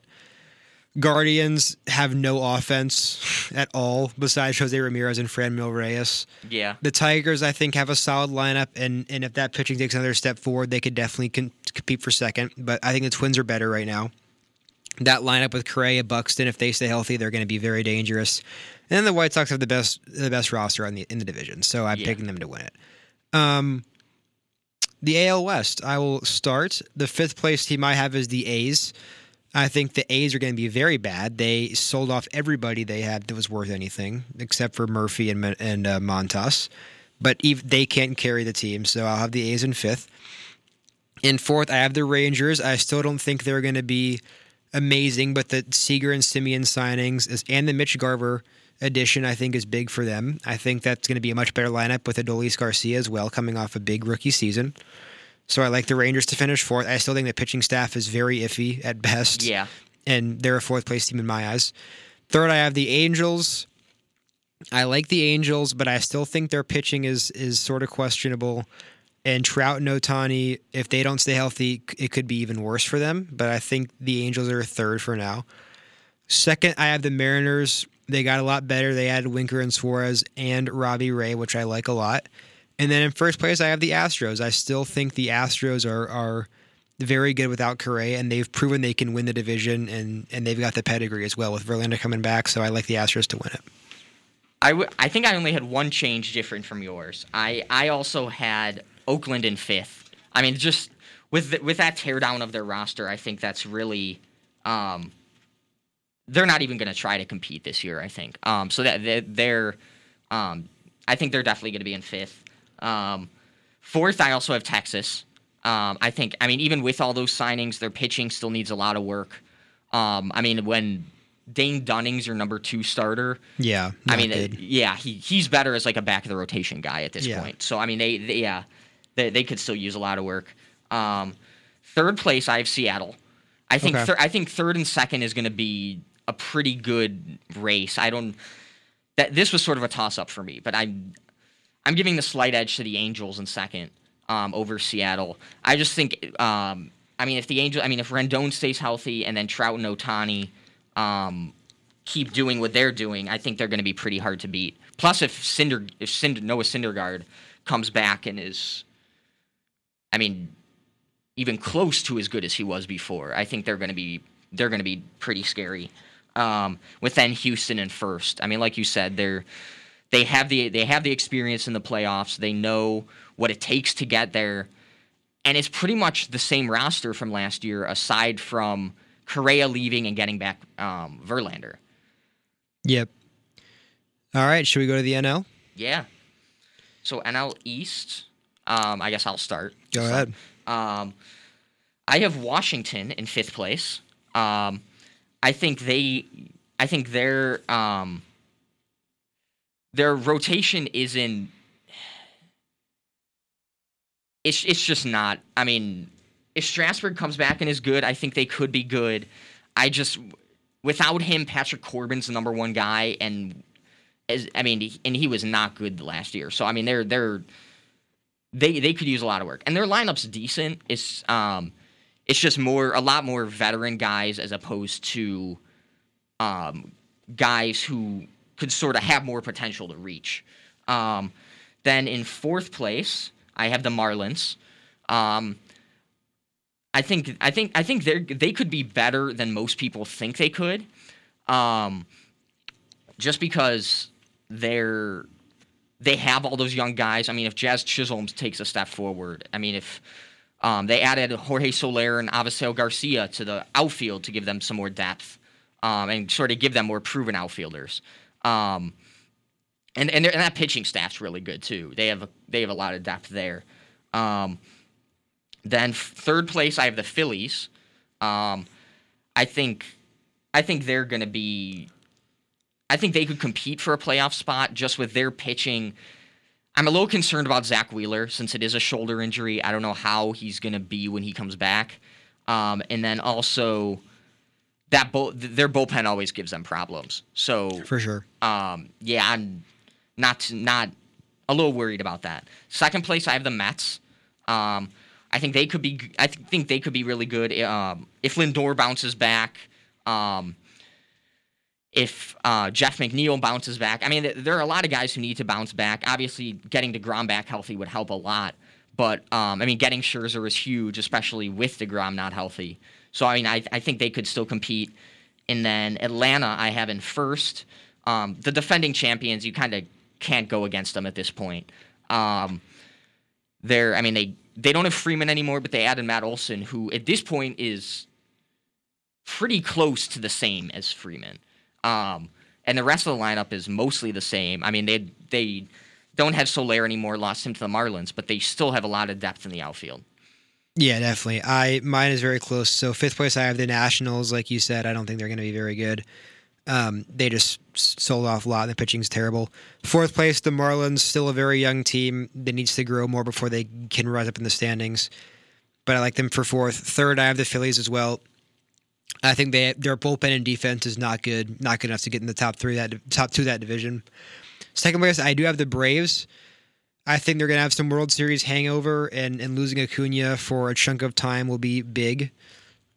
Guardians have no offense at all besides Jose Ramirez and Franmil Reyes. Yeah. The Tigers, I think, have a solid lineup, and, and if that pitching takes another step forward, they could definitely con- compete for second. But I think the Twins are better right now. That lineup with Correa, Buxton, if they stay healthy, they're going to be very dangerous. And then the White Sox have the best the best roster on the in the division, so I'm Yeah. picking them to win it. Um, the AL West, I will start. The fifth place team I have is the A's. I think the A's are going to be very bad. They sold off everybody they had that was worth anything, except for Murphy and and uh, Montas. But ev- they can't carry the team, so I'll have the A's in fifth. In fourth, I have the Rangers. I still don't think they're going to be amazing, but the Seager and Semien signings is, and the Mitch Garver addition, I think, is big for them. I think that's going to be a much better lineup with Adolis Garcia as well, coming off a big rookie season. So I like the Rangers to finish fourth. I still think the pitching staff is very iffy at best. Yeah. And they're a fourth place team in my eyes. Third, I have the Angels. I like the Angels, but I still think their pitching is is sort of questionable. And Trout and Ohtani, if they don't stay healthy, it could be even worse for them. But I think the Angels are third for now. Second, I have the Mariners. They got a lot better. They added Winker and Suarez and Robbie Ray, which I like a lot. And then in first place, I have the Astros. I still think the Astros are are very good without Correa, and they've proven they can win the division, and and they've got the pedigree as well with Verlander coming back. So I like the Astros to win it. I, w- I think I only had one change different from yours. I, I also had Oakland in fifth. I mean, just with the, with that teardown of their roster, I think that's really um, they're not even going to try to compete this year. I think um, so that they're, um, I think they're definitely going to be in fifth. Um, fourth, I also have Texas. Um, I think I mean even with all those signings, their pitching still needs a lot of work. Um, I mean when Dane Dunning's your number two starter. Yeah, I mean, good. yeah, he he's better as like a back of the rotation guy at this Yeah. point. So I mean, they, they yeah, they, they could still use a lot of work. Um, third place, I have Seattle. I think Okay. thir- I think third and second is going to be a pretty good race. I don't that this was sort of a toss up for me, but I'm I'm giving the slight edge to the Angels in second um, over Seattle. I just think um, I mean if the Angel I mean if Rendon stays healthy and then Trout and Ohtani um, keep doing what they're doing, I think they're going to be pretty hard to beat. Plus, if Cinder, if Cinder, Noah Syndergaard comes back and is, I mean, even close to as good as he was before, I think they're going to be they're going to be pretty scary. Um, with then Houston in first, I mean, like you said, they're they have the they have the experience in the playoffs. They know what it takes to get there, and it's pretty much the same roster from last year, aside from Correa leaving and getting back um, Verlander. Yep. All right, should we go to the NL? Yeah. So NL East. Um, I guess I'll start. Go So, ahead. Um, I have Washington in fifth place. Um, I think they, I think their um, their rotation isn't. It's it's just not. I mean, if Strasburg comes back and is good, I think they could be good. I just without him, Patrick Corbin's the number one guy, and as I mean, and he was not good last year. So I mean, they're they're they they could use a lot of work, and their lineup's decent. It's um, it's just more a lot more veteran guys as opposed to um guys who could sort of have more potential to reach. Um, then in fourth place, I have the Marlins. Um, I think I think I think they they could be better than most people think they could. Um, just because they're they have all those young guys. I mean, if Jazz Chisholm takes a step forward, I mean, if um, they added Jorge Soler and Avisail Garcia to the outfield to give them some more depth um, and sort of give them more proven outfielders. Um, and and, and that pitching staff's really good too. They have a, they have a lot of depth there. Um, then third place, I have the Phillies. Um, I think I think they're going to be. I think they could compete for a playoff spot just with their pitching. I'm a little concerned about Zack Wheeler since it is a shoulder injury. I don't know how he's going to be when he comes back. Um, and then also that bull, their bullpen always gives them problems. So For sure. um, yeah, I'm not not a little worried about that. Second place, I have the Mets. Um, I think they could be. I th- think they could be really good um, if Lindor bounces back. Um, if uh, Jeff McNeil bounces back, I mean, th- there are a lot of guys who need to bounce back. Obviously, getting Degrom back healthy would help a lot. But um, I mean, getting Scherzer is huge, especially with Degrom not healthy. So I mean, I, I think they could still compete. And then Atlanta, I have in first. Um, the defending champions, you kind of can't go against them at this point. Um, they're, I mean, they they don't have Freeman anymore, but they added Matt Olson, who at this point is pretty close to the same as Freeman. Um, and the rest of the lineup is mostly the same. I mean, they they don't have Soler anymore, lost him to the Marlins, but they still have a lot of depth in the outfield. Yeah, definitely. I mine is very close. So fifth place, I have the Nationals. Like you said, I don't think they're going to be very good. Um, they just sold off a lot, and the pitching's terrible. Fourth place, the Marlins, still a very young team that needs to grow more before they can rise up in the standings. But I like them for fourth. Third, I have the Phillies as well. I think they their bullpen and defense is not good, not good enough to get in the top three that top two of that division. Second place, I do have the Braves. I think they're going to have some World Series hangover, and, and losing Acuna for a chunk of time will be big,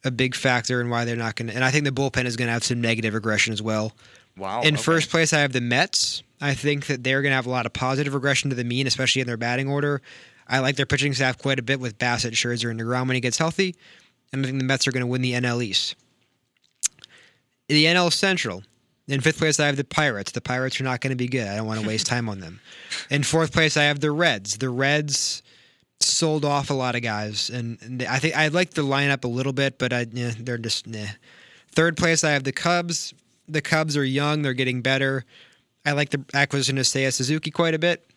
a big factor in why they're not going to. And I think the bullpen is going to have some negative regression as well. Wow. in okay. first place, I have the Mets. I think that they're going to have a lot of positive regression to the mean, especially in their batting order. I like their pitching staff quite a bit with Bassitt, Scherzer, and DeGrom when he gets healthy. And I think the Mets are going to win the NL East. The NL Central. In fifth place, I have the Pirates. The Pirates are not going to be good. I don't want to waste time on them. In fourth place, I have the Reds. The Reds sold off a lot of guys, and, and I think I like the lineup a little bit, but I, yeah, they're just nah. Third place, I have the Cubs. The Cubs are young; they're getting better. I like the acquisition of Seiya Suzuki quite a bit,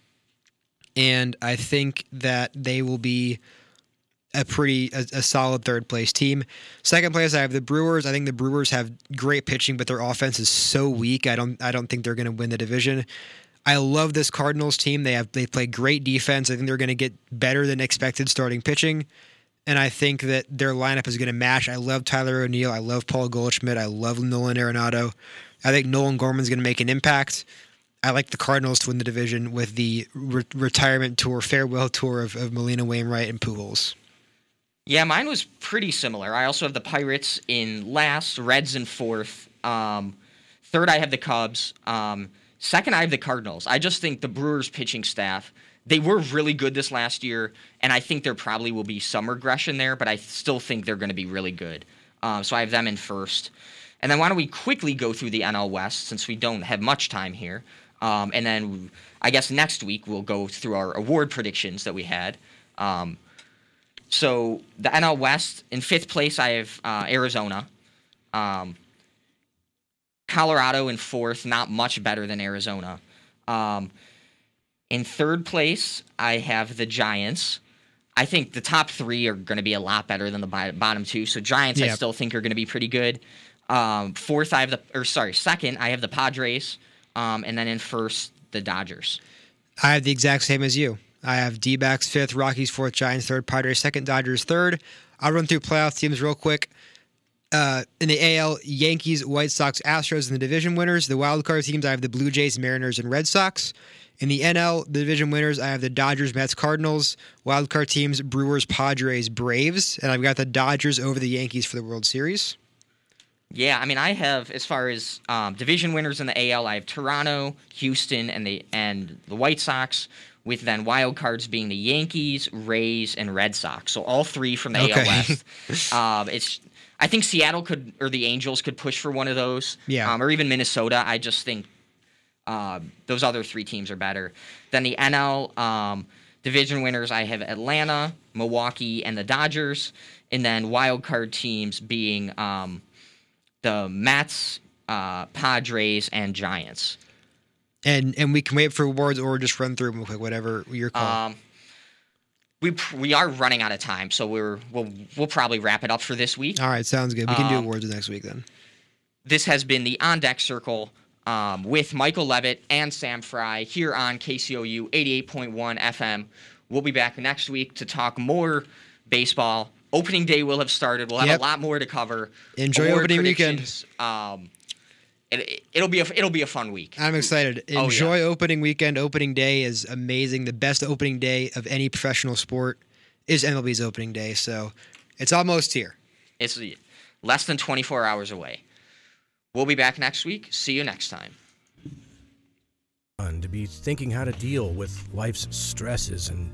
and I think that they will be a pretty a, a solid third place team. Second place, I have the Brewers. I think the Brewers have great pitching, but their offense is so weak. I don't I don't think they're going to win the division. I love this Cardinals team. They have they play great defense. I think they're going to get better than expected starting pitching. And I think that their lineup is going to match. I love Tyler O'Neill. I love Paul Goldschmidt. I love Nolan Arenado. I think Nolan Gorman's going to make an impact. I like the Cardinals to win the division with the re- retirement tour, farewell tour of, of Molina Wainwright and Pujols. Yeah, mine was pretty similar. I also have the Pirates in last, Reds in fourth. Um, third, I have the Cubs. Um, second, I have the Cardinals. I just think the Brewers pitching staff, they were really good this last year, and I think there probably will be some regression there, but I still think they're going to be really good. Um, so I have them in first. And then why don't we quickly go through the NL West since we don't have much time here. Um, and then I guess next week we'll go through our award predictions that we had. Um, so the NL West in fifth place, I have uh, Arizona. Um, Colorado in fourth, not much better than Arizona. Um, In third place, I have the Giants. I think the top three are going to be a lot better than the bi- bottom two. So Giants, I still think are going to be pretty good. Um, fourth, I have the or sorry, second, I have the Padres, um, and then in first, the Dodgers. I have the exact same as you. I have D backs fifth, Rockies fourth, Giants third, Padres second, Dodgers third. I'll run through playoff teams real quick. Uh, in the AL, Yankees, White Sox, Astros, and the division winners. The wild card teams, I have the Blue Jays, Mariners, and Red Sox. In the NL, the division winners, I have the Dodgers, Mets, Cardinals. Wild card teams, Brewers, Padres, Braves, and I've got the Dodgers over the Yankees for the World Series. Yeah, I mean, I have as far as um, division winners in the AL, I have Toronto, Houston, and the and the White Sox. With then wild cards being the Yankees, Rays, and Red Sox. So all three from the AL West. um, it's I think Seattle could or the Angels could push for one of those. Yeah. Um, or even Minnesota. I just think uh, those other three teams are better. Then the NL um, division winners, I have Atlanta, Milwaukee, and the Dodgers. And then wild card teams being um, the Mets, uh, Padres, and Giants. And and we can wait for awards or just run through them real quick, whatever your call. Um, we we are running out of time, so we're we'll we'll probably wrap it up for this week. All right, sounds good. We can do um, awards next week then. This has been the On Deck Circle um, with Michael Levitt and Sam Fry here on KCOU 88.1 FM. We'll be back next week to talk more baseball. Opening day will have started. We'll have Yep. a lot more to cover. Enjoy Award opening weekend. Um, it, it'll be a it'll be a fun week. I'm excited. Oh, yeah. Enjoy opening weekend. Opening day is amazing. The best opening day of any professional sport is MLB's opening day. So it's almost here. It's less than 24 hours away. We'll be back next week. See you next time. Fun to be thinking how to deal with life's stresses and